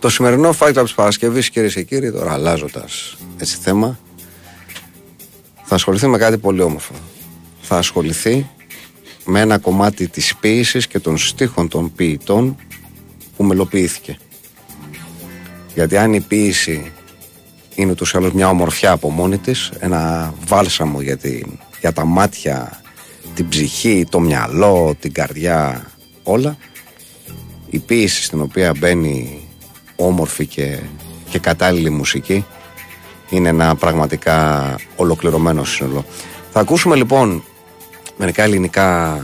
Το σημερινό φάκτο της Παρασκευής, κυρίες και κύριοι, τώρα αλλάζοντας έτσι θέμα, θα ασχοληθεί με κάτι πολύ όμορφο. Θα ασχοληθεί με ένα κομμάτι της ποίησης και των στίχων των ποιητών που μελοποιήθηκε. Γιατί αν η ποίηση είναι ούτως ή μια ομορφιά από μόνη της, ένα βάλσαμο για, για τα μάτια, την ψυχή, το μυαλό, την καρδιά, όλα, η ποίηση στην οποία μπαίνει όμορφη και, και κατάλληλη μουσική είναι ένα πραγματικά ολοκληρωμένο σύνολο. Θα ακούσουμε λοιπόν μερικά ελληνικά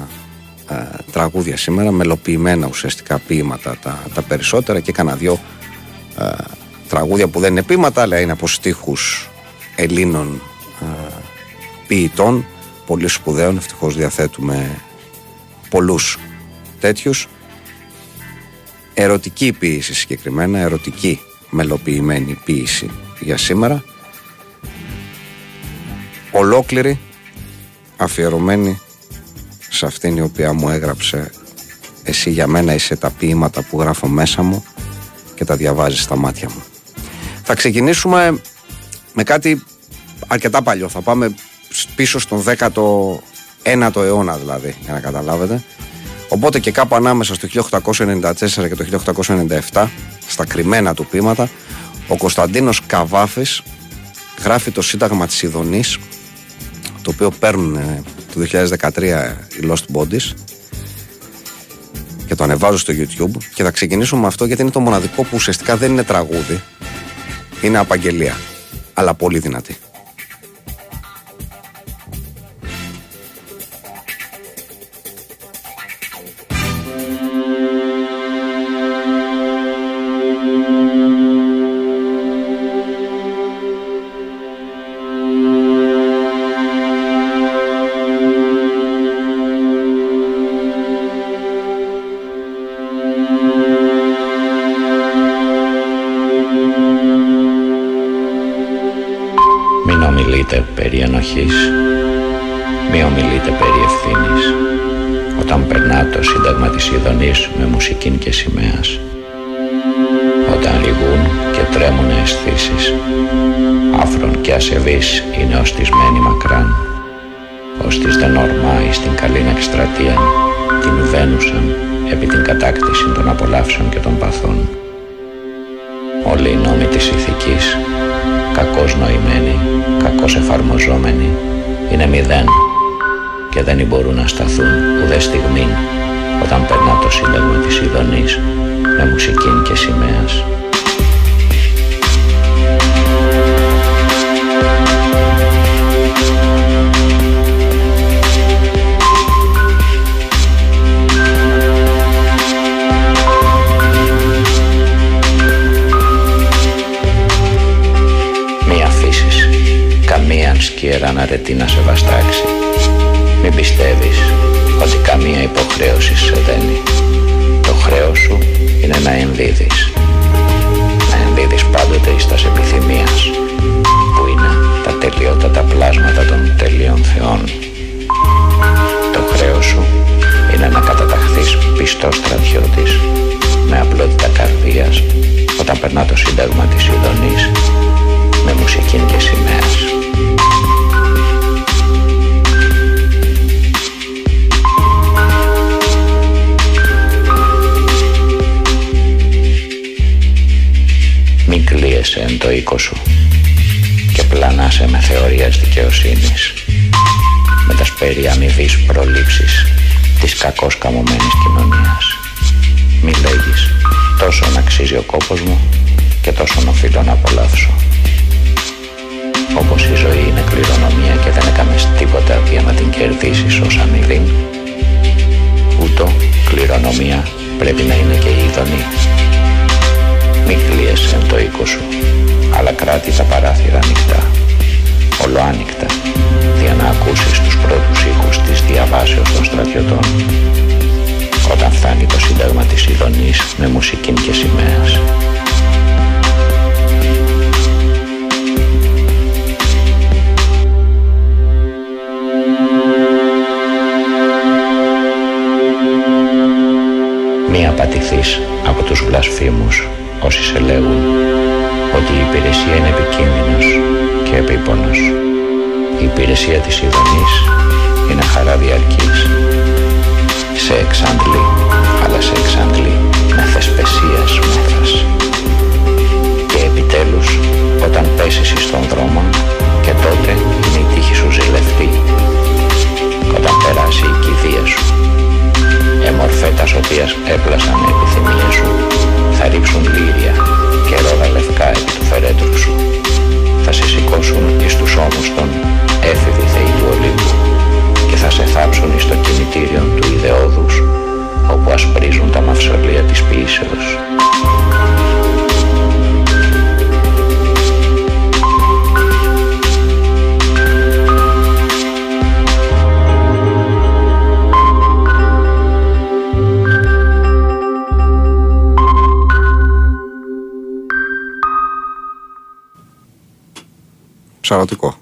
ε, τραγούδια σήμερα, μελοποιημένα ουσιαστικά ποίηματα τα, τα περισσότερα και κάνα δυο ε, τραγούδια που δεν είναι ποίηματα αλλά είναι από στίχους Ελλήνων ε, ποιητών, πολύ σπουδαίων, ευτυχώς διαθέτουμε πολλούς τέτοιους. Ερωτική ποίηση συγκεκριμένα, ερωτική μελοποιημένη ποίηση για σήμερα. Ολόκληρη αφιερωμένη σε αυτήν η οποία μου έγραψε εσύ για μένα είσαι τα ποίηματα που γράφω μέσα μου και τα διαβάζεις στα μάτια μου. Θα ξεκινήσουμε με κάτι αρκετά παλιό. Θα πάμε πίσω στον 19ο αιώνα δηλαδή, για να καταλάβετε. Οπότε και κάπου ανάμεσα στο 1894 και το 1897, στα κρυμμένα του ποίηματα, ο Κωνσταντίνος Καβάφης γράφει το Σύνταγμα της Ιδονής, το οποίο παίρνουν του 2013 οι Lost Bodies και το ανεβάζω στο YouTube. Και θα ξεκινήσω με αυτό γιατί είναι το μοναδικό που ουσιαστικά δεν είναι τραγούδι είναι απαγγελία αλλά πολύ δυνατή σύνταγμα της Ιδονής με μουσικήν και σημαίας, όταν λυγούν και τρέμουν αισθήσεις, άφρον και ασεβής είναι οστισμένοι μακράν, ως της δεν ορμάει στην καλήν εκστρατεία, την βένουσαν επί την κατάκτηση των απολαύσεων και των παθών. Ενδίδεις. Να ενδίδεις πάντοτε εις τας επιθυμίας, που είναι τα τελειότατα πλάσματα των τελείων θεών. Το χρέος σου είναι να καταταχθείς πιστός στρατιώτης, με απλότητα καρδίας, όταν περνά το σύνταγμα της Ιδονής, καμωμένης κοινωνίας. Μη λέγεις τόσο να αξίζει ο κόπος μου και τόσο να οφείλω να απολαύσω. Όπως η ζωή είναι κληρονομία και δεν έκαμες τίποτα για να την κερδίσεις ως αμοιβή, ούτω κληρονομία πρέπει να είναι και η ειδονή. Μη κλείεσαι το οίκο σου, αλλά κράτη τα παράθυρα ανοιχτά, ολοάνοιχτα, για να ακούσεις τους πρώτους ήχους της διαβάσεως των στρατιωτών. Όταν φτάνει το σύνταγμα της Ιδονής με μουσική και σημαίας. Μη απατηθείς από τους βλασφήμους όσοι σε λέγουν ότι η υπηρεσία είναι επικίνδυνος και επίπονος. Η υπηρεσία της ειδονής είναι χαρά διαρκής. Σε εξαντλεί, αλλά σε εξαντλεί με θεσπεσίας μέτρας. Και επιτέλους, όταν πέσεις στον δρόμο και τότε είναι η τύχη σου ζηλευτή. Όταν περάσει η κηδεία σου, εμορφέ τα οποίας έπλασαν οι επιθυμίες σου, θα ρίξουν λύρια και ρόδα λευκά επί του φερέτρου σου. Θα σε σηκώσουν εις τους ώμους των έφηβοι θεοί του Ολύμπου και θα σε θάψουν εις το κινητήριο του ιδεόδους όπου ασπρίζουν τα μαυσολία της ποιήσεως. Ψαρωτικό.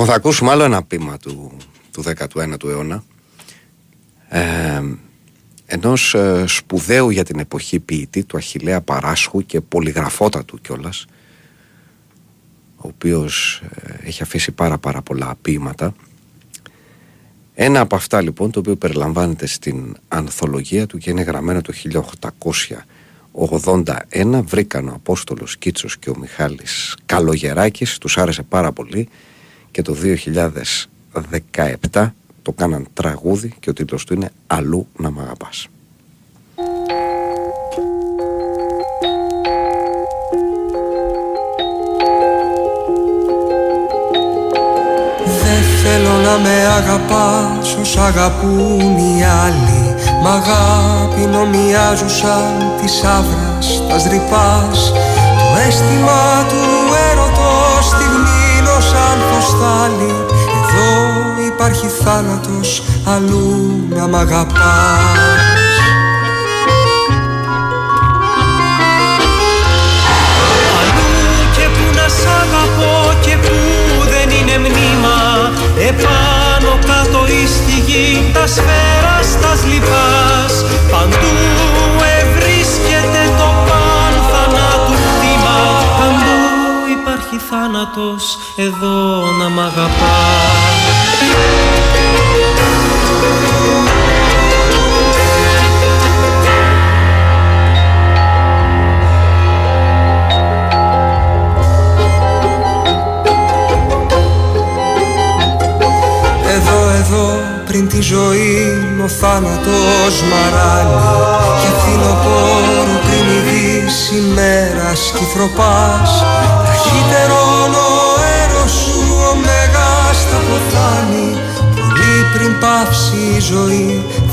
Λοιπόν, θα ακούσουμε άλλο ένα πείμα του, του 19ου αιώνα. Ε, ενός ε, σπουδαίου για την εποχή ποιητή του Αχιλέα Παράσχου και πολυγραφότατου κιόλας, ο οποίος ε, έχει αφήσει πάρα πάρα πολλά ποίηματα. Ένα από αυτά λοιπόν το οποίο περιλαμβάνεται στην ανθολογία του και είναι γραμμένο το 1881 βρήκαν ο Απόστολος Κίτσος και ο Μιχάλης Καλογεράκης τους άρεσε πάρα πολύ και το 2017 το κάναν τραγούδι και ο τίτλος του είναι «Αλλού να μ' αγαπάς». Δεν θέλω να με αγαπάς όσο αγαπούν οι άλλοι Μ' αγάπη νομιάζουσαν της άβρας τα σδρυπάς Το αίσθημα του φωστάλι Εδώ υπάρχει θάνατος αλλού να μ' αγαπάς. Αλλού και που να σ' αγαπώ και που δεν είναι μνήμα Επάνω κάτω ή στη γη τα σφαίρα στα λιπάς Παντού υπάρχει θάνατος εδώ να μ' αγαπάς. Εδώ, εδώ, πριν τη ζωή ο θάνατος μαράνει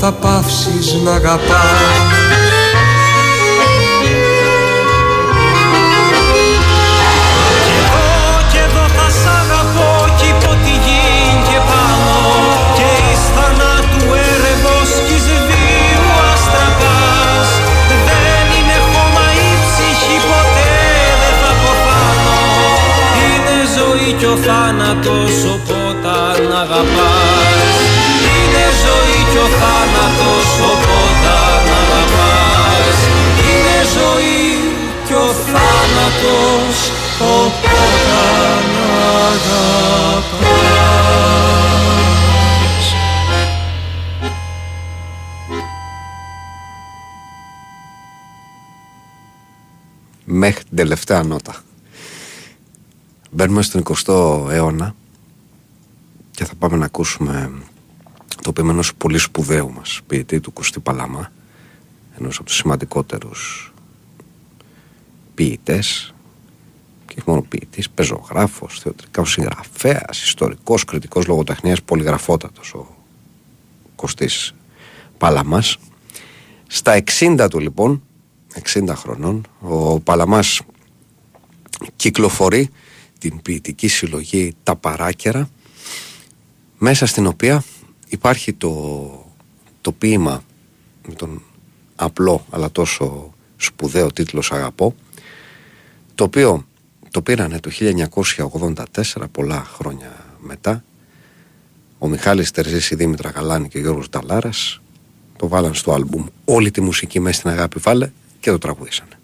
θα ποθάνω Είναι ζωή κι ο θάνατος οπότε να αγαπάς θάνατος οπότε να αγαπάς μέχρι την τελευταία νότα. Μπαίνουμε στον 20ο αιώνα και θα πάμε να ακούσουμε το ποίημα ενός πολύ σπουδαίου μας ποιητή του Κωστή Παλαμά ενός από τους σημαντικότερους ποιητές και όχι μόνο ποιητής, πεζογράφος, θεατρικός συγγραφέας, ιστορικός, κριτικός λογοτεχνίας, πολυγραφότατος ο Κωστής Παλαμάς. Στα 60 του λοιπόν, 60 χρονών, ο Παλαμάς κυκλοφορεί την ποιητική συλλογή «Τα Παράκερα» μέσα στην οποία υπάρχει το, το ποίημα με τον απλό αλλά τόσο σπουδαίο τίτλο «Σ' αγαπώ» το οποίο το πήρανε το 1984 πολλά χρόνια μετά ο Μιχάλης Τερζής, η Δήμητρα Γαλάνη και ο Γιώργος Νταλάρας το βάλαν στο άλμπουμ όλη τη μουσική μέσα στην αγάπη βάλε και το τραγουδήσανε.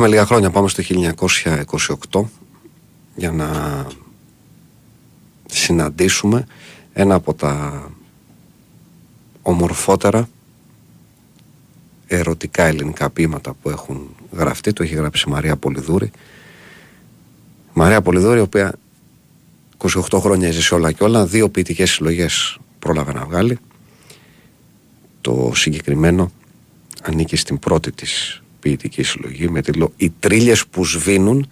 Προχωράμε λίγα χρόνια, πάμε στο 1928 για να συναντήσουμε ένα από τα ομορφότερα ερωτικά ελληνικά ποίηματα που έχουν γραφτεί, το έχει γράψει η Μαρία Πολυδούρη. Μαρία Πολυδούρη, η οποία 28 χρόνια έζησε όλα και όλα, δύο ποιητικές συλλογές πρόλαβε να βγάλει. Το συγκεκριμένο ανήκει στην πρώτη της ποιητική συλλογή με τίτλο «Οι τρίλιες που σβήνουν»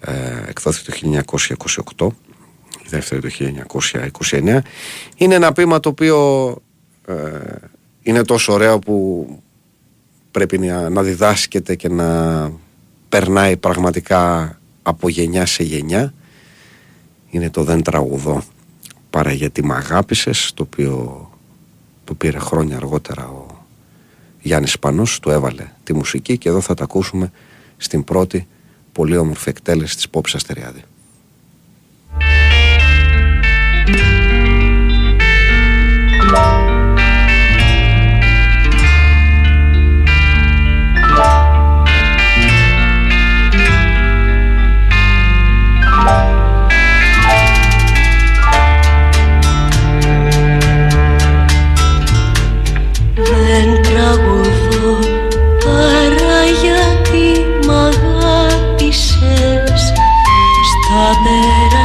ε, εκδόθηκε το 1928 η δεύτερη το 1929 είναι ένα ποίημα το οποίο ε, είναι τόσο ωραίο που πρέπει να, να διδάσκεται και να περνάει πραγματικά από γενιά σε γενιά. Είναι το «Δεν τραγουδώ παρά γιατί μ' αγάπησες» το οποίο το πήρε χρόνια αργότερα ο Γιάννης Πανός του έβαλε τη μουσική και εδώ θα τα ακούσουμε στην πρώτη πολύ όμορφη εκτέλεση της Πόπης Αστεριάδη.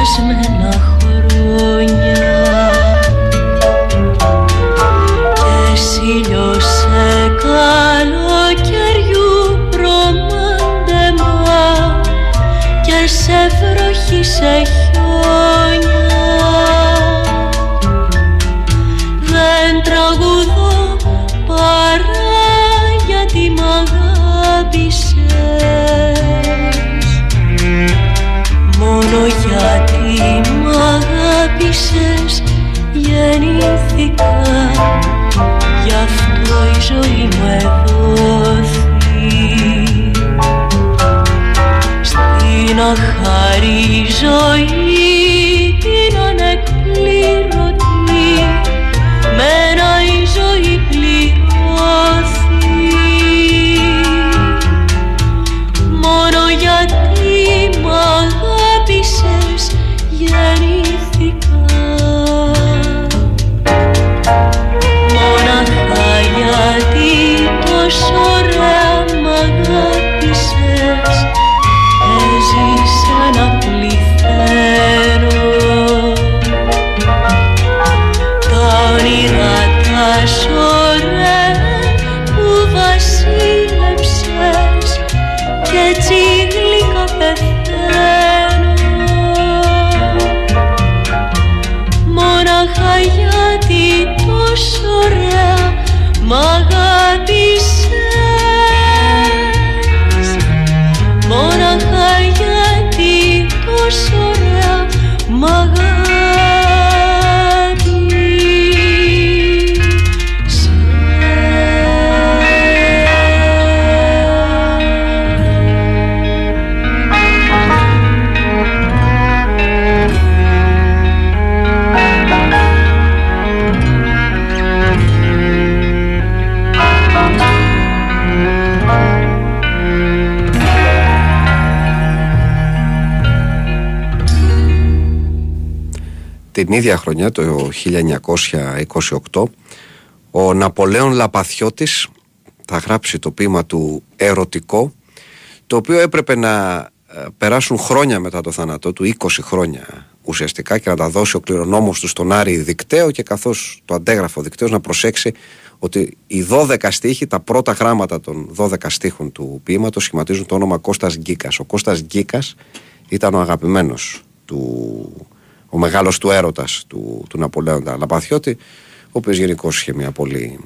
Σε βροχή στην αχάρη ζωή Την ίδια χρονιά, το 1928, ο Ναπολέων Λαπαθιώτης θα γράψει το ποίημα του «Ερωτικό», το οποίο έπρεπε να ε, περάσουν χρόνια μετά το θάνατό του, 20 χρόνια ουσιαστικά, και να τα δώσει ο κληρονόμος του στον Άρη Δικταίο και καθώς το αντέγραφε ο Δικταίος να προσέξει ότι οι 12 στίχοι, τα πρώτα γράμματα των 12 στίχων του ποίηματος σχηματίζουν το όνομα Κώστας Γκίκας. Ο Κώστας Γκίκας ήταν ο αγαπημένος του, ο μεγάλος του έρωτας του, του Ναπολέοντα Λαπαθιώτη, ο οποίος γενικώς είχε μια πολύ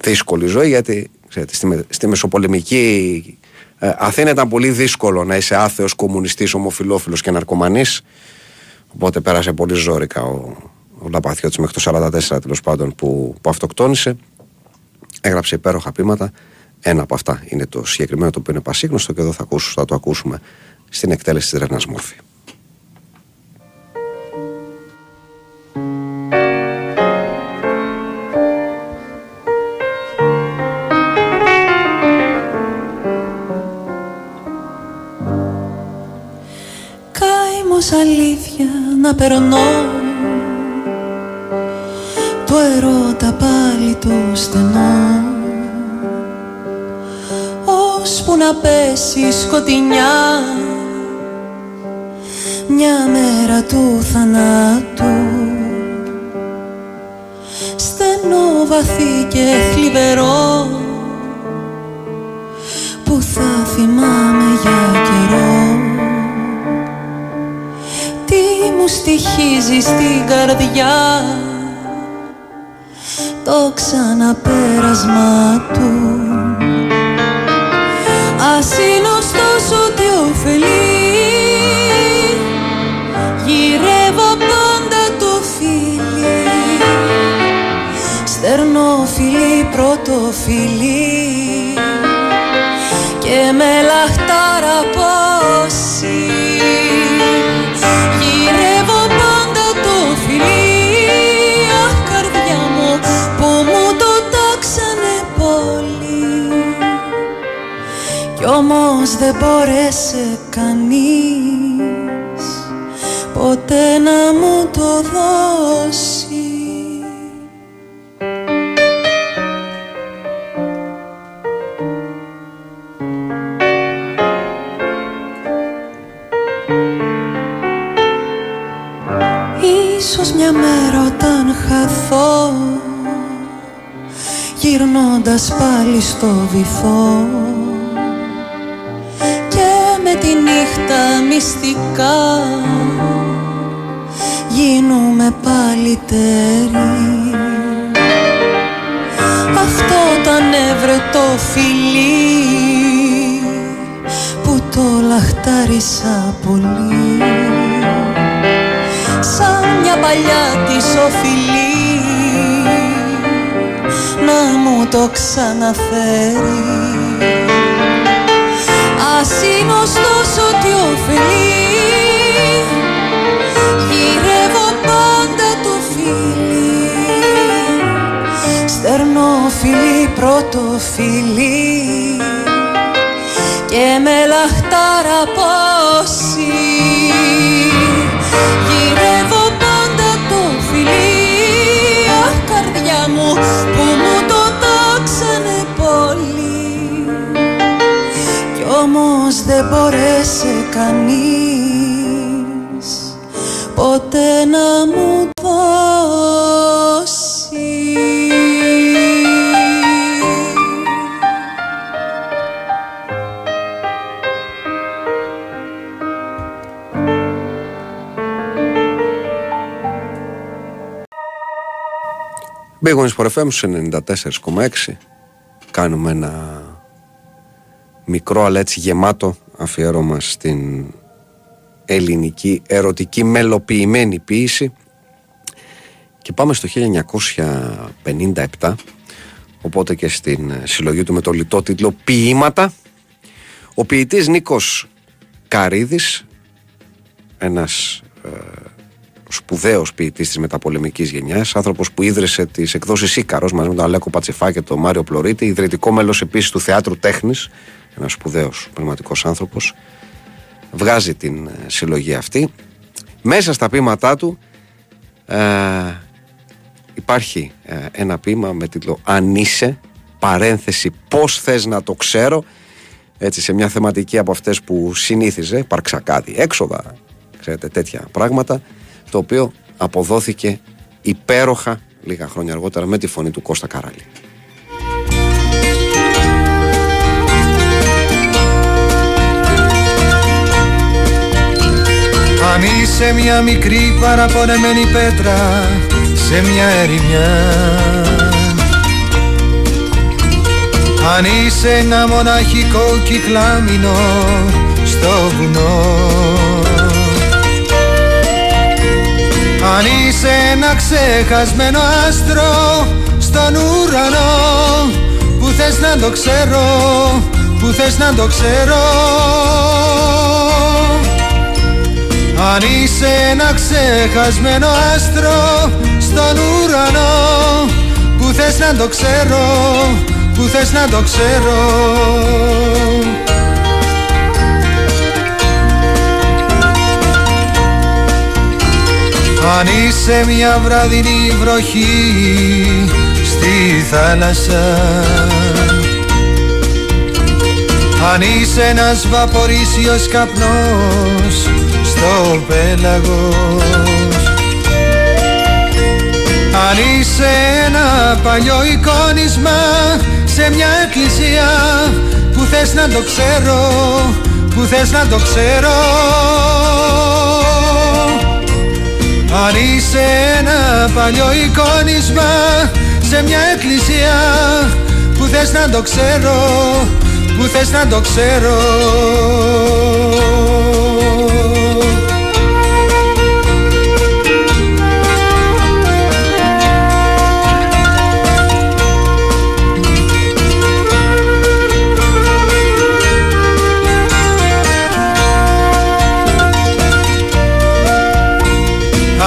δύσκολη ζωή, γιατί ξέρετε, στη, με- στη μεσοπολεμική ε, Αθήνα ήταν πολύ δύσκολο να είσαι άθεος, κομμουνιστής, ομοφιλόφιλος και ναρκωμανής, οπότε πέρασε πολύ ζώρικα ο, ο Λαπαθιώτης μέχρι το 44 τέλος πάντων που, που αυτοκτόνησε. Έγραψε υπέροχα ποίηματα. Ένα από αυτά είναι το συγκεκριμένο το οποίο είναι πασίγνωστο και εδώ θα, ακούσω, θα το ακούσουμε στην εκτέλεση της Ρένας Μόρφη. Αλήθεια να περνώ. Το ερώτα πάλι το στενό. Ώσπου να πέσει σκοτεινιά Μια μέρα του θανάτου. Στενό βαθύ και θλιβερό Που θα θυμάμαι για καιρό μου στοιχίζει στην καρδιά. Το ξαναπέρασμα του. Ασύνοστος ότι ωφελεί. Γυρεύω πάντα το φίλι. Στερνό φιλί πρώτο φιλί όμως δεν μπόρεσε κανείς Ποτέ να μου το δώσει. Ίσως μια μέρα όταν χαθώ Γυρνώντας πάλι στο βυθό Και με τη νύχτα μυστικά. Γίνουμε πάλι τερι Αυτό ήταν ευρετό φιλί που το λαχτάρισα πολύ. Σαν μια παλιά της οφειλή να μου το ξαναφέρει. Ας είναι ωστόσο ότι ωφελεί. Γυρεύω πάντα το φιλί. Στερνό φιλί πρώτο φιλί. Και με λαχτάρα πόση όμως δεν μπορέσε κανείς ποτέ να μου δώσει. Big Wings for FM στους 94,6 Κάνουμε ένα μικρό αλλά έτσι γεμάτο αφιέρωμα στην ελληνική ερωτική μελοποιημένη ποίηση και πάμε στο 1957 οπότε και στην ε, συλλογή του με το λιτό τίτλο «Ποίηματα» ο ποιητής Νίκος Καρίδης ένας ε, σπουδαίος ποιητής της μεταπολεμικής γενιάς άνθρωπος που ίδρυσε τις εκδόσεις Ίκαρος μαζί με τον Αλέκο Πατσιφά και τον Μάριο Πλωρίτη ιδρυτικό μέλος επίσης του Θεάτρου Τέχνης ένας σπουδαίος πνευματικός άνθρωπος βγάζει την ε, συλλογή αυτή μέσα στα ποίηματά του ε, υπάρχει ε, ένα ποίημα με τίτλο «Αν είσαι» παρένθεση «Πώς θες να το ξέρω» έτσι σε μια θεματική από αυτές που συνήθιζε παρξακάδι έξοδα ξέρετε τέτοια πράγματα το οποίο αποδόθηκε υπέροχα λίγα χρόνια αργότερα με τη φωνή του Κώστα Καράλη. Αν είσαι μια μικρή παραπονεμένη πέτρα σε μια ερημιά. Αν είσαι ένα μοναχικό κυκλάμινο στο βουνό. Αν είσαι ένα ξεχασμένο άστρο στον ουρανό Που θες να το ξέρω, που θες να το ξέρω αν είσαι ένα ξεχασμένο άστρο στον ουρανό Που θες να το ξέρω, που θες να το ξέρω. Αν είσαι μια βραδινή βροχή στη θάλασσα. Αν είσαι ένας βαπορίσιος καπνός στο πέλαγος. Αν είσαι ένα παλιό εικόνισμα σε μια εκκλησία που θες να το ξέρω, που θες να το ξέρω. Αν είσαι ένα παλιό εικόνισμα σε μια εκκλησία που θες να το ξέρω, που θες να το ξέρω.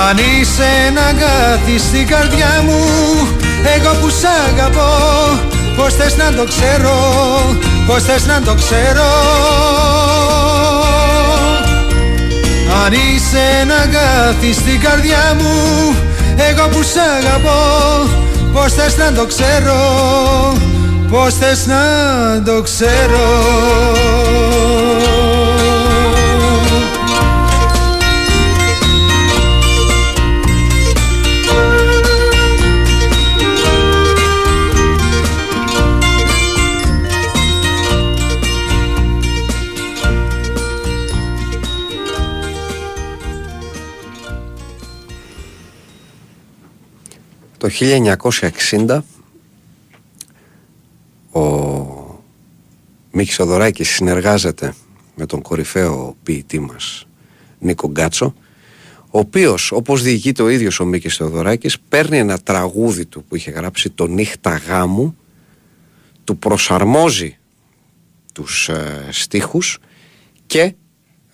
Αν είσαι ένα αγάπη στην καρδιά μου Εγώ που σ' αγαπώ Πώς θες να το ξέρω Πώς θες να το ξέρω; Αν είσαι ένα αγάπη στην καρδιά μου Εγώ που σ' αγαπώ Πώς θες να το ξέρω; Πώς θες να το ξέρω; 1960 ο Μίχης Οδωράκης συνεργάζεται με τον κορυφαίο ποιητή μας Νίκο Γκάτσο ο ο οποίος, όπως διηγείται ο ίδιος ο Μίκης Θεοδωράκης, παίρνει ένα τραγούδι του που είχε γράψει το νύχτα γάμου, του προσαρμόζει τους ε, στίχους και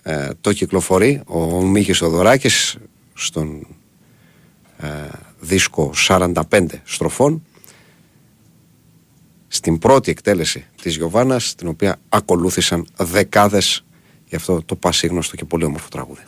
ε, το κυκλοφορεί ο, ο Μίκης Θεοδωράκης στον ε, δίσκο 45 στροφών στην πρώτη εκτέλεση της Γιωβάνας την οποία ακολούθησαν δεκάδες για αυτό το πασίγνωστο και πολύ όμορφο τραγούδι.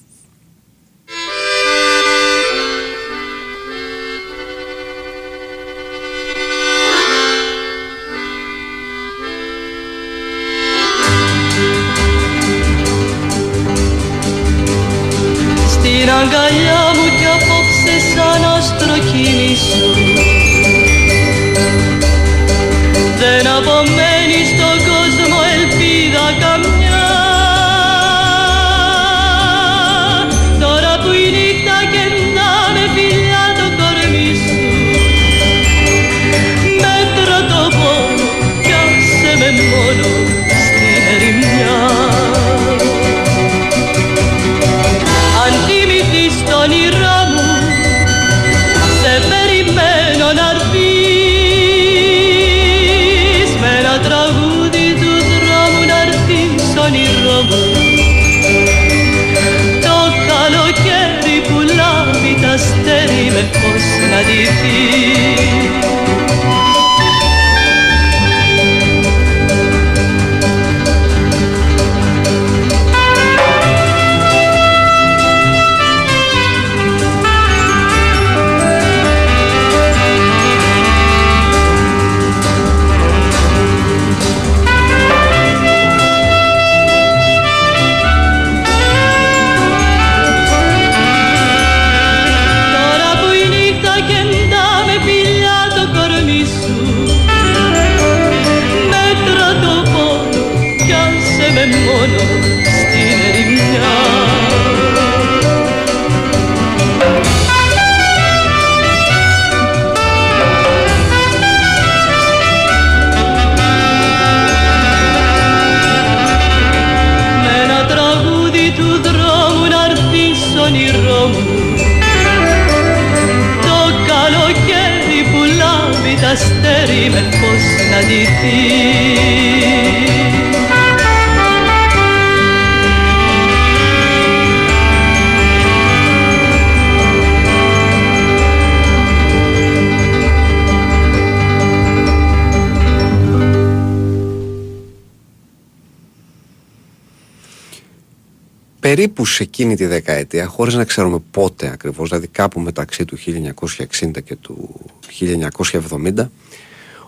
Περίπου σε εκείνη τη δεκαετία, χωρίς να ξέρουμε πότε ακριβώς, δηλαδή κάπου μεταξύ του 1960 και του 1970,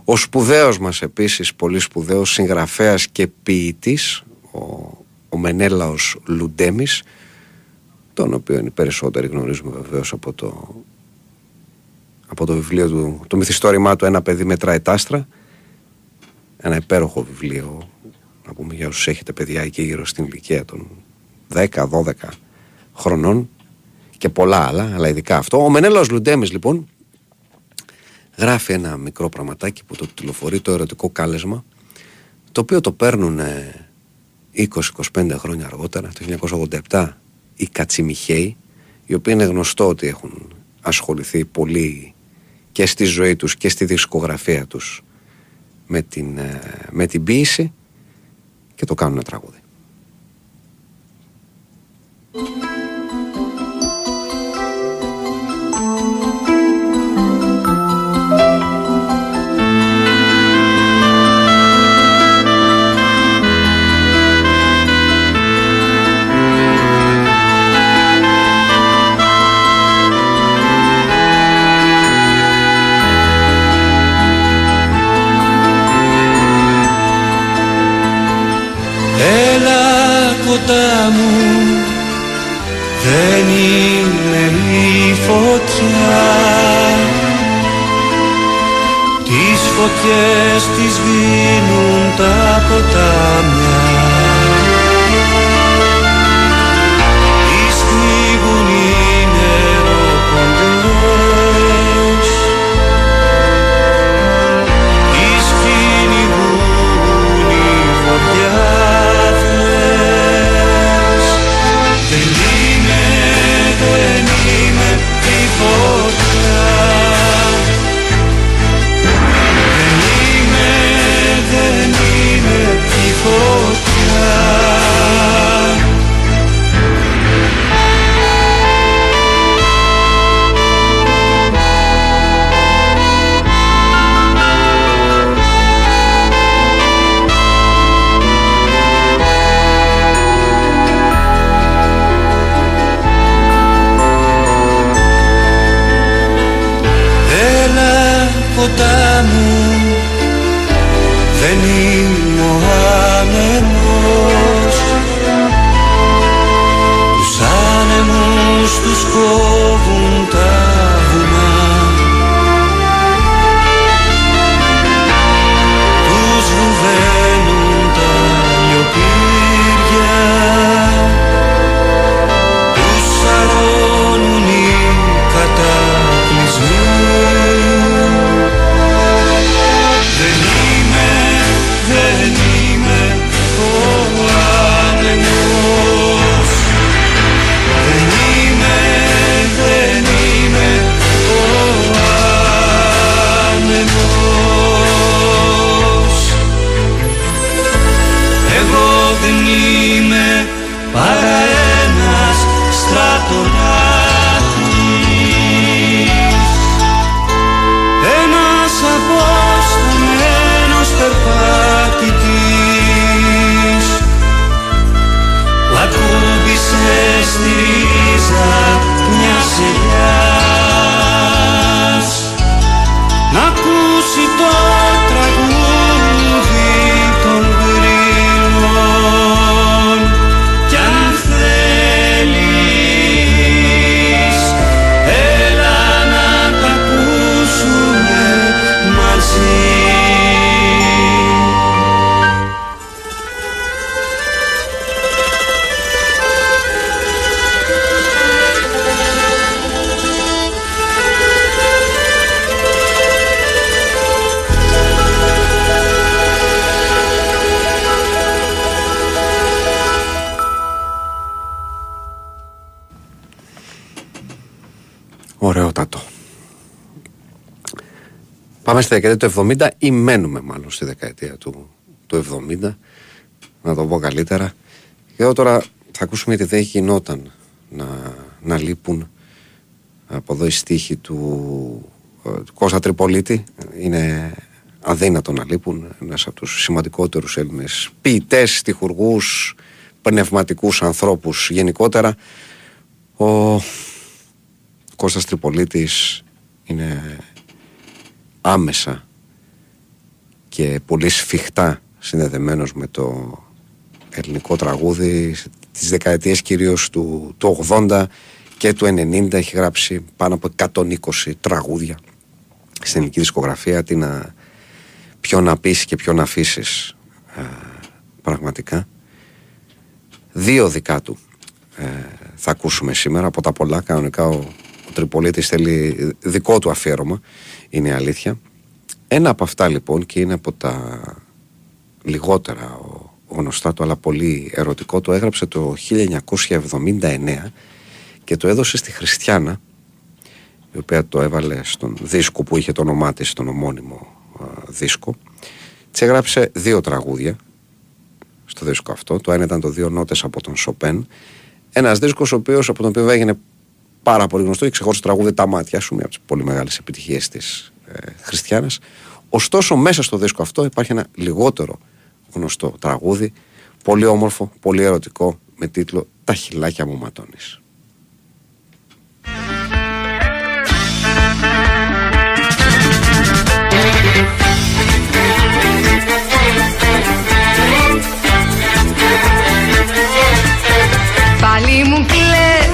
ο σπουδαίος μας επίσης, πολύ σπουδαίος συγγραφέας και ποιητής, ο, ο Μενέλαος Λουντέμις, τον οποίο οι περισσότεροι γνωρίζουμε βεβαίως από το, από το βιβλίο του, το μυθιστόρημά του «Ένα παιδί μετράει τάστρα», ένα υπέροχο βιβλίο, να πούμε για όσους έχετε παιδιά εκεί γύρω στην ηλικία των 10-12 χρονών και πολλά άλλα, αλλά ειδικά αυτό. Ο Μενέλαος Λουντέμις λοιπόν γράφει ένα μικρό πραγματάκι που το τηλεφορεί το ερωτικό κάλεσμα το οποίο το παίρνουν 20-25 χρόνια αργότερα, το 1987 οι Κατσιμιχαίοι οι οποίοι είναι γνωστό ότι έχουν ασχοληθεί πολύ και στη ζωή τους και στη δισκογραφία τους με την, ε, με την ποίηση και το κάνουν ένα τραγούδι. Δεν είμαι ο άνεμος. Τους άνεμους τους κόβουν Πάμε στη δεκαετία του 70 ή μένουμε μάλλον στη δεκαετία του, του 70. Να το πω καλύτερα. Και εδώ τώρα θα ακούσουμε γιατί δεν γινόταν να, να λείπουν από εδώ οι στίχοι του, ε, του Κώστα Τριπολίτη. Είναι αδύνατο να λείπουν. Ένας από τους σημαντικότερους Έλληνες ποιητές, στιχουργούς, πνευματικούς ανθρώπους γενικότερα. Ο Κώστας Τριπολίτης είναι άμεσα και πολύ σφιχτά συνδεδεμένος με το ελληνικό τραγούδι τις δεκαετίες κυρίως του, του 80 και του 90 έχει γράψει πάνω από 120 τραγούδια στην ελληνική δισκογραφία. Τι να, ποιο να πεις και ποιο να αφήσεις πραγματικά. Δύο δικά του ε, θα ακούσουμε σήμερα. Από τα πολλά κανονικά ο, ο Τριπολίτης θέλει δικό του αφιέρωμα είναι αλήθεια. Ένα από αυτά λοιπόν και είναι από τα λιγότερα ο, γνωστά του αλλά πολύ ερωτικό το έγραψε το 1979 και το έδωσε στη Χριστιανά η οποία το έβαλε στον δίσκο που είχε το όνομά της τον ομώνυμο α, δίσκο. Της έγραψε δύο τραγούδια στο δίσκο αυτό. Το ένα ήταν το δύο νότες από τον Σοπέν ένας δίσκος ο οποίος από τον οποίο έγινε πάρα πολύ γνωστό και ξεχώρισε το τραγούδι Τα Μάτια σου, μια από τις πολύ μεγάλες επιτυχίες της ε, Χριστιανάς. Ωστόσο, μέσα στο δίσκο αυτό υπάρχει ένα λιγότερο γνωστό τραγούδι, πολύ όμορφο, πολύ ερωτικό, με τίτλο Τα χιλάκια μου ματώνεις. Πάλι μου κλαις, πάλι μου κλαις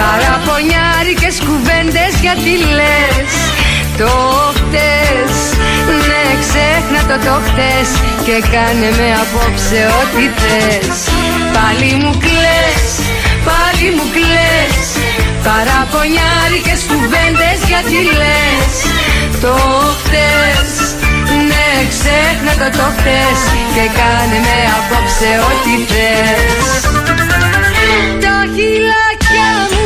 Παραπονιάρικες κουβέντες γιατί λες. Το χτες, ναι ξέχνα το το χτες Και κάνε με απόψε ό,τι θες. Πάλι μου κλαις, πάλι μου κλαις. Παραπονιάρικες κουβέντες γιατί λες. Το χτες, ναι ξέχνα το το χτες Και κάνε με απόψε ό,τι θες. Τα χειλάκια μου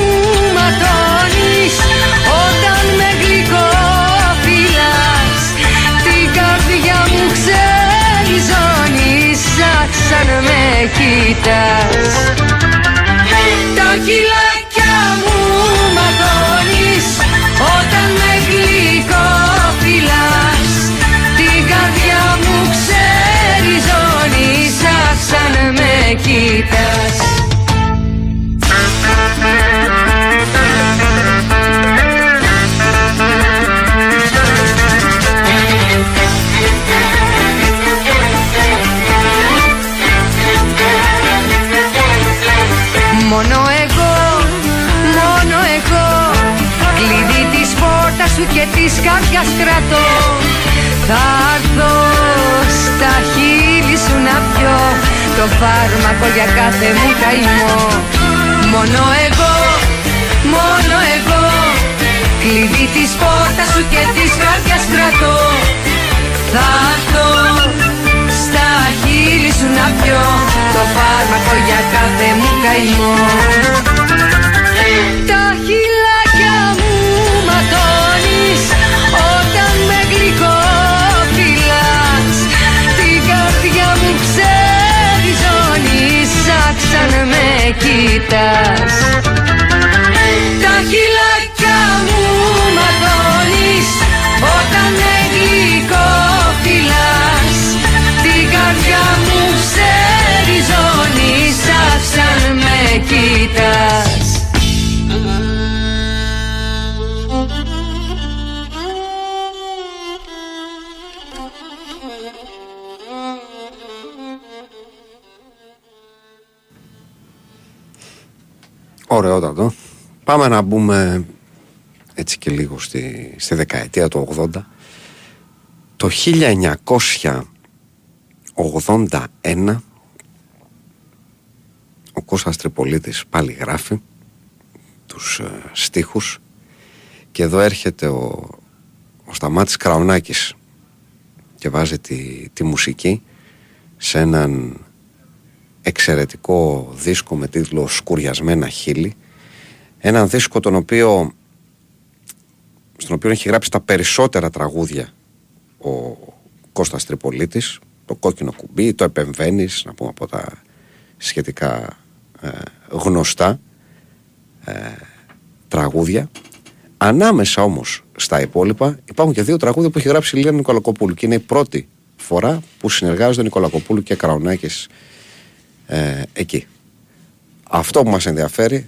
Σαν με κοίτας Τα χειλάκια καρδιάς κρατώ. Θα έρθω στα χείλη σου να πιω. Το φάρμακο για κάθε μου καημό. Μόνο εγώ, μόνο εγώ. Κλειδί της πόρτας σου και της καρδιάς κρατώ. Θα έρθω στα χείλη σου να πιω. Το φάρμακο για κάθε μου καημό. Τα Σαν με κοιτάς. Τα χειλάκια μου ματώνεις Όταν με γλυκό φυλάς Την καρδιά μου ξεριζώνεις Σαν με κοιτάς Ωραιότατο. Πάμε να μπούμε έτσι και λίγο στη, στη δεκαετία του 80. Το 1981 ο Κώστας Τρυπολίτης πάλι γράφει τους ε, στίχους και εδώ έρχεται ο, ο Σταμάτης Κραουνάκης και βάζει τη, τη μουσική σε έναν εξαιρετικό δίσκο με τίτλο «Σκουριασμένα χείλη» έναν δίσκο τον οποίο στον οποίο έχει γράψει τα περισσότερα τραγούδια ο Κώστας Τρυπολίτης το κόκκινο κουμπί, το επεμβαίνεις να πούμε από τα σχετικά ε, γνωστά ε, τραγούδια. Ανάμεσα όμως στα υπόλοιπα υπάρχουν και δύο τραγούδια που έχει γράψει η Λίνα Νικολακοπούλου και είναι η πρώτη φορά που συνεργάζονται Νικολακοπούλου και Κραουνάκης ε, εκεί αυτό που μας ενδιαφέρει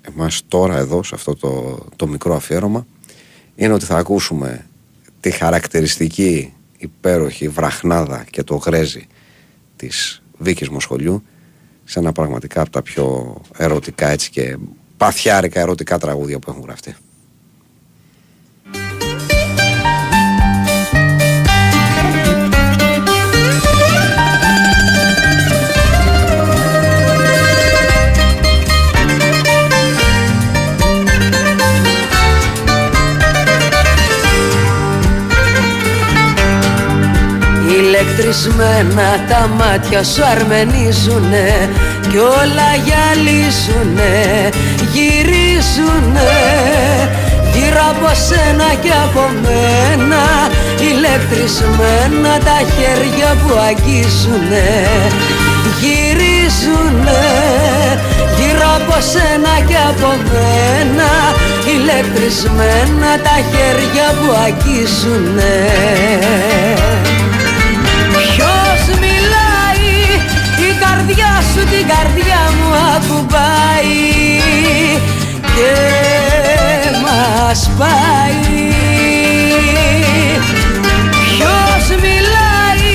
εμάς τώρα εδώ σε αυτό το, το μικρό αφιέρωμα είναι ότι θα ακούσουμε τη χαρακτηριστική υπέροχη βραχνάδα και το γρέζι της Βίκης Μοσχολιού σε ένα πραγματικά από τα πιο ερωτικά έτσι και παθιάρικα ερωτικά τραγούδια που έχουν γραφτεί. Ηλεκτρισμένα τα μάτια σου αρμενίζουνε Κι όλα γυαλίζουνε, γυρίζουνε Γύρω από σένα και από μένα Ηλεκτρισμένα τα χέρια που αγγίζουνε. Γυρίζουνε γύρω από σένα και από μένα Ηλεκτρισμένα τα χέρια που αγγίζουνε την καρδιά μου ακουμπάει και μας πάει. Ποιος μιλάει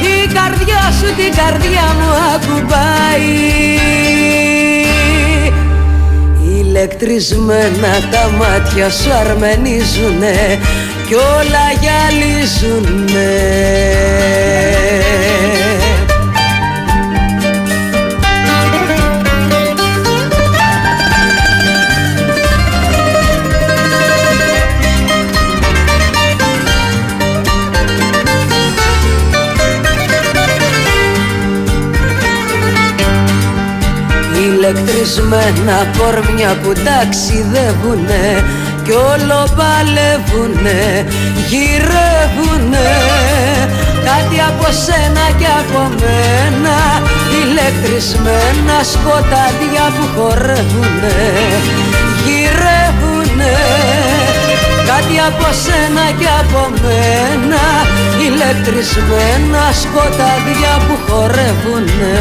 η καρδιά σου την καρδιά μου ακουμπάει. Ηλεκτρισμένα τα μάτια σου αρμενίζουνε κι όλα γυαλίζουνε Ηλεκτρισμένα κορμιά που ταξιδεύουνε κι όλο παλεύουνε, γυρεύουνε. Κάτι από σένα και από μένα Ηλεκτρισμένα σκοτάδια που χορεύουνε Γυρεύουνε. Κάτι από σένα και από μένα Ηλεκτρισμένα σκοτάδια που χορεύουνε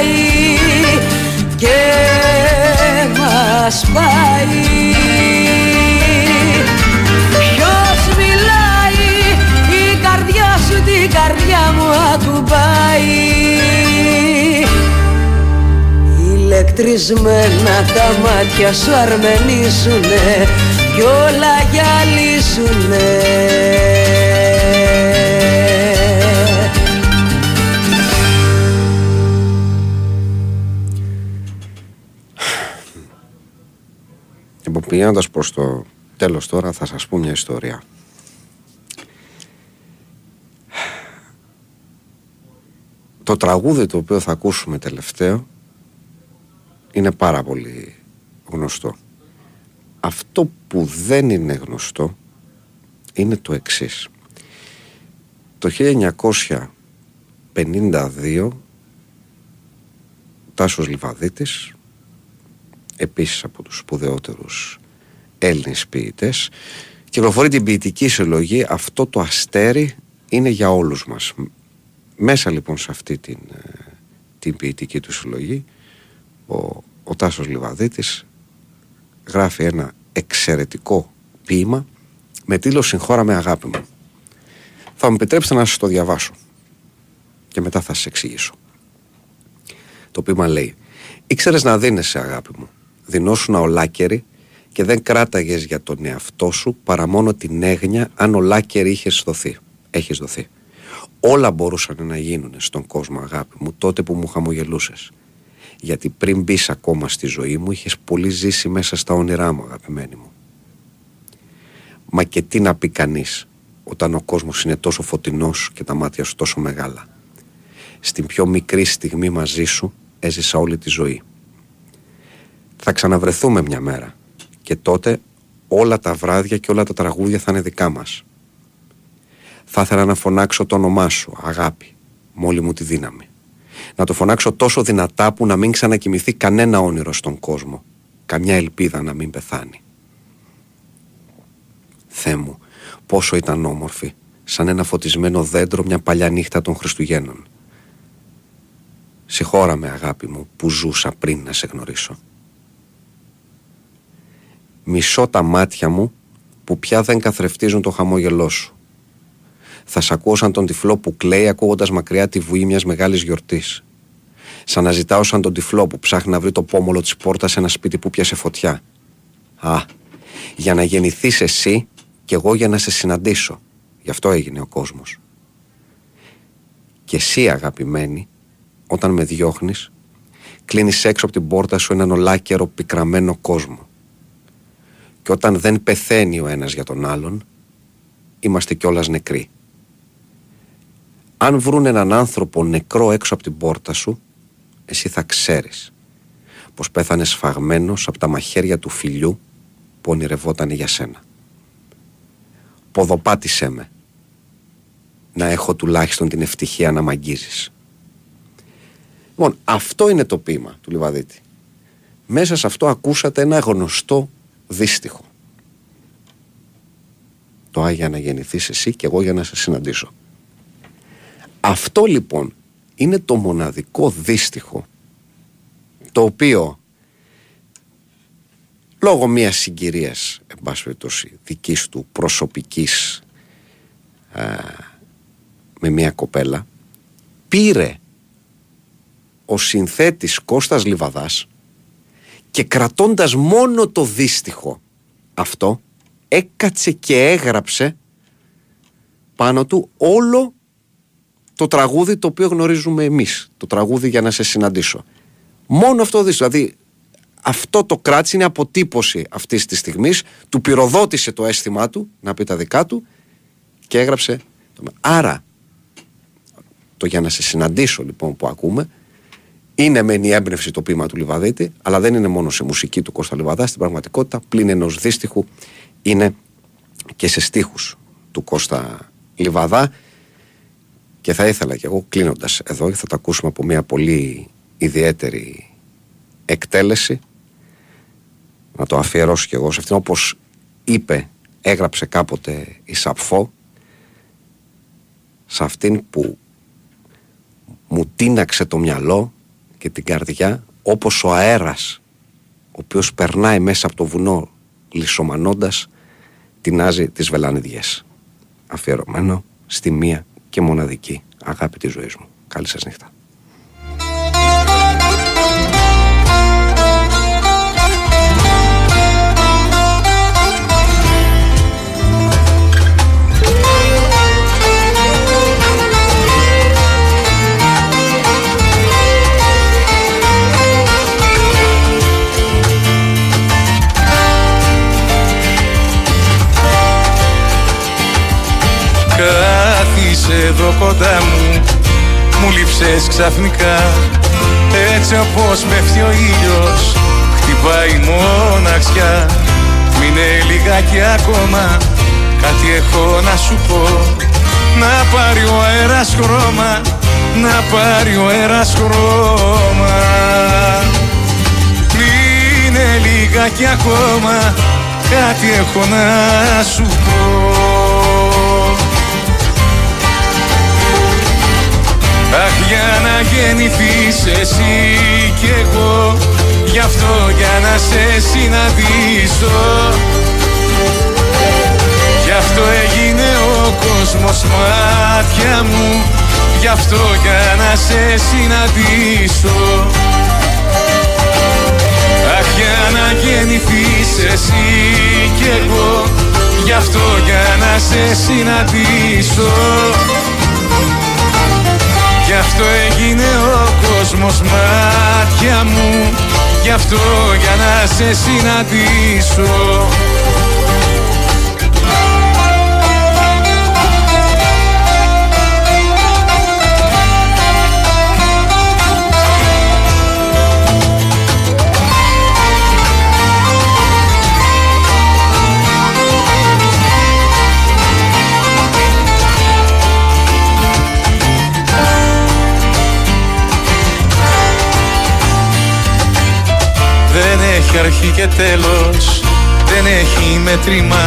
ακουμπάει και μας πάει. Ποιος μιλάει η καρδιά σου την καρδιά μου ακουμπάει. Τρισμένα τα μάτια σου αρμενίζουνε Κι όλα γυαλίζουνε πηγαίνοντας προς το τέλος τώρα θα σας πω μια ιστορία. Το τραγούδι το οποίο θα ακούσουμε τελευταίο είναι πάρα πολύ γνωστό. Αυτό που δεν είναι γνωστό είναι το εξής. Το 1952 Τάσος Λιβαδίτης επίσης από τους σπουδαιότερους Έλληνες ποιητές κυκλοφορεί την ποιητική συλλογή αυτό το αστέρι είναι για όλους μας μέσα λοιπόν σε αυτή την, ε, την ποιητική του συλλογή ο, ο Τάσος Λιβαδίτης γράφει ένα εξαιρετικό ποίημα με τίτλο «Συγχώρα με αγάπη μου». Θα μου επιτρέψετε να σας το διαβάσω και μετά θα σας εξηγήσω. Το ποίημα λέει «Ήξερες να δίνεσαι αγάπη μου, δινόσουν ολάκερη και δεν κράταγες για τον εαυτό σου παρά μόνο την έγνοια αν ολάκερη είχες δοθεί. Έχεις δοθεί. Όλα μπορούσαν να γίνουν στον κόσμο αγάπη μου τότε που μου χαμογελούσες. Γιατί πριν μπεις ακόμα στη ζωή μου είχες πολύ ζήσει μέσα στα όνειρά μου αγαπημένη μου. Μα και τι να πει κανείς όταν ο κόσμος είναι τόσο φωτεινός και τα μάτια σου τόσο μεγάλα. Στην πιο μικρή στιγμή μαζί σου έζησα όλη τη ζωή. Θα ξαναβρεθούμε μια μέρα και τότε όλα τα βράδια και όλα τα τραγούδια θα είναι δικά μας. Θα ήθελα να φωνάξω το όνομά σου, αγάπη, μόλι μου τη δύναμη. Να το φωνάξω τόσο δυνατά που να μην ξανακοιμηθεί κανένα όνειρο στον κόσμο. Καμιά ελπίδα να μην πεθάνει. Θεέ μου, πόσο ήταν όμορφη, σαν ένα φωτισμένο δέντρο μια παλιά νύχτα των Χριστουγέννων. Συγχώρα με αγάπη μου που ζούσα πριν να σε γνωρίσω. Μισώ τα μάτια μου που πια δεν καθρεφτίζουν το χαμόγελό σου. Θα σ' ακούω σαν τον τυφλό που κλαίει ακούγοντας μακριά τη βουή μιας μεγάλης γιορτής. Σαν να ζητάω σαν τον τυφλό που ψάχνει να βρει το πόμολο της πόρτας σε ένα σπίτι που πιάσε φωτιά. Α, για να γεννηθείς εσύ και εγώ για να σε συναντήσω. Γι' αυτό έγινε ο κόσμος. Και εσύ αγαπημένη, όταν με διώχνεις, κλείνεις έξω από την πόρτα σου έναν ολάκερο πικραμένο κόσμο. Και όταν δεν πεθαίνει ο ένας για τον άλλον, είμαστε κιόλας νεκροί. Αν βρουν έναν άνθρωπο νεκρό έξω από την πόρτα σου, εσύ θα ξέρεις πως πέθανε σφαγμένος από τα μαχαίρια του φιλιού που ονειρευόταν για σένα. Ποδοπάτησέ με, να έχω τουλάχιστον την ευτυχία να μ' αγγίζεις. Λοιπόν, αυτό είναι το ποίημα του Λιβαδίτη. Μέσα σε αυτό ακούσατε ένα γνωστό δύστιχο. Το Άγια να γεννηθείς εσύ και εγώ για να σε συναντήσω. Αυτό λοιπόν είναι το μοναδικό δύστιχο το οποίο λόγω μιας συγκυρίας εν πάση περιπτώσει δικής του προσωπικής με μια κοπέλα πήρε ο συνθέτης Κώστας Λιβαδάς και κρατώντας μόνο το δύστιχο αυτό έκατσε και έγραψε πάνω του όλο το τραγούδι το οποίο γνωρίζουμε εμείς το τραγούδι για να σε συναντήσω μόνο αυτό δύστιχο δηλαδή αυτό το κράτησε είναι αποτύπωση αυτής της στιγμής. Του πυροδότησε το αίσθημά του, να πει τα δικά του, και έγραψε. Άρα, το για να σε συναντήσω λοιπόν που ακούμε, είναι μεν η έμπνευση το ποίημα του Λιβαδίτη, αλλά δεν είναι μόνο σε μουσική του Κώστα Λιβαδά. Στην πραγματικότητα, πλην ενός δύστιχου, είναι και σε στίχους του Κώστα Λιβαδά. Και θα ήθελα κι εγώ κλείνοντας εδώ, θα το ακούσουμε από μια πολύ ιδιαίτερη εκτέλεση, να το αφιερώσω κι εγώ σε αυτήν, όπως είπε, έγραψε κάποτε η Σαπφό, σε αυτήν που μου τίναξε το μυαλό και την καρδιά όπως ο αέρας ο οποίος περνάει μέσα από το βουνό λισομανώντας άζη τις βελάνιδιες αφιερωμένο στη μία και μοναδική αγάπη της ζωής μου. Καλή σας νύχτα. Μου λείψες ξαφνικά. Έτσι όπως πέφτει ο ήλιος Χτυπάει μοναξιά. Μείνε λιγάκι ακόμα Κάτι έχω να σου πω. Να πάρει ο αέρας χρώμα Να πάρει ο αέρας χρώμα. Μείνε λιγάκι ακόμα Κάτι έχω να σου πω Αχ για να γεννηθείς εσύ κι εγώ. Γι' αυτό για να σε συναντήσω. Γι' αυτό έγινε ο κόσμος μάτια μου. Γι' αυτό για να σε συναντήσω. Αχ για να γεννηθείς εσύ κι εγώ. Γι' αυτό για να σε συναντήσω Γι' αυτό έγινε ο κόσμος μάτια μου. Γι' αυτό για να σε συναντήσω αρχή και τέλος Δεν έχει μέτρημα.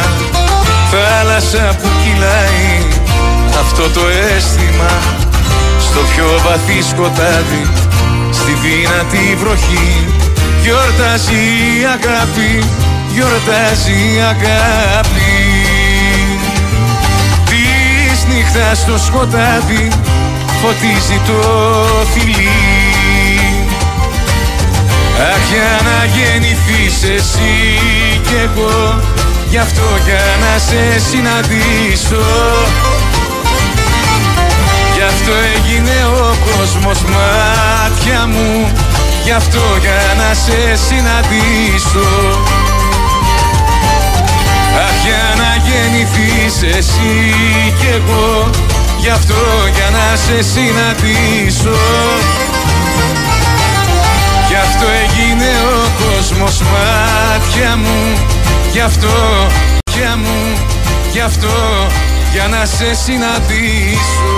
Θάλασσα που κυλάει Αυτό το αίσθημα. Στο πιο βαθύ σκοτάδι Στη δυνατή βροχή. Γιορτάζει η αγάπη Γιορτάζει η αγάπη. Της νύχτας στο σκοτάδι Φωτίζει το φιλί Αχ για να γεννηθείς εσύ κι εγώ. Γι' αυτό για να σε συναντήσω. Γι' αυτό έγινε ο κόσμος μάτια μου. Γι' αυτό για να σε συναντήσω. Αχ για να γεννηθείς εσύ κι εγώ. Γι' αυτό για να σε συναντήσω. Γι' αυτό έγινε ο κόσμος μάτια μου. Γι' αυτό, για μου, γι' αυτό Για να σε συναντήσω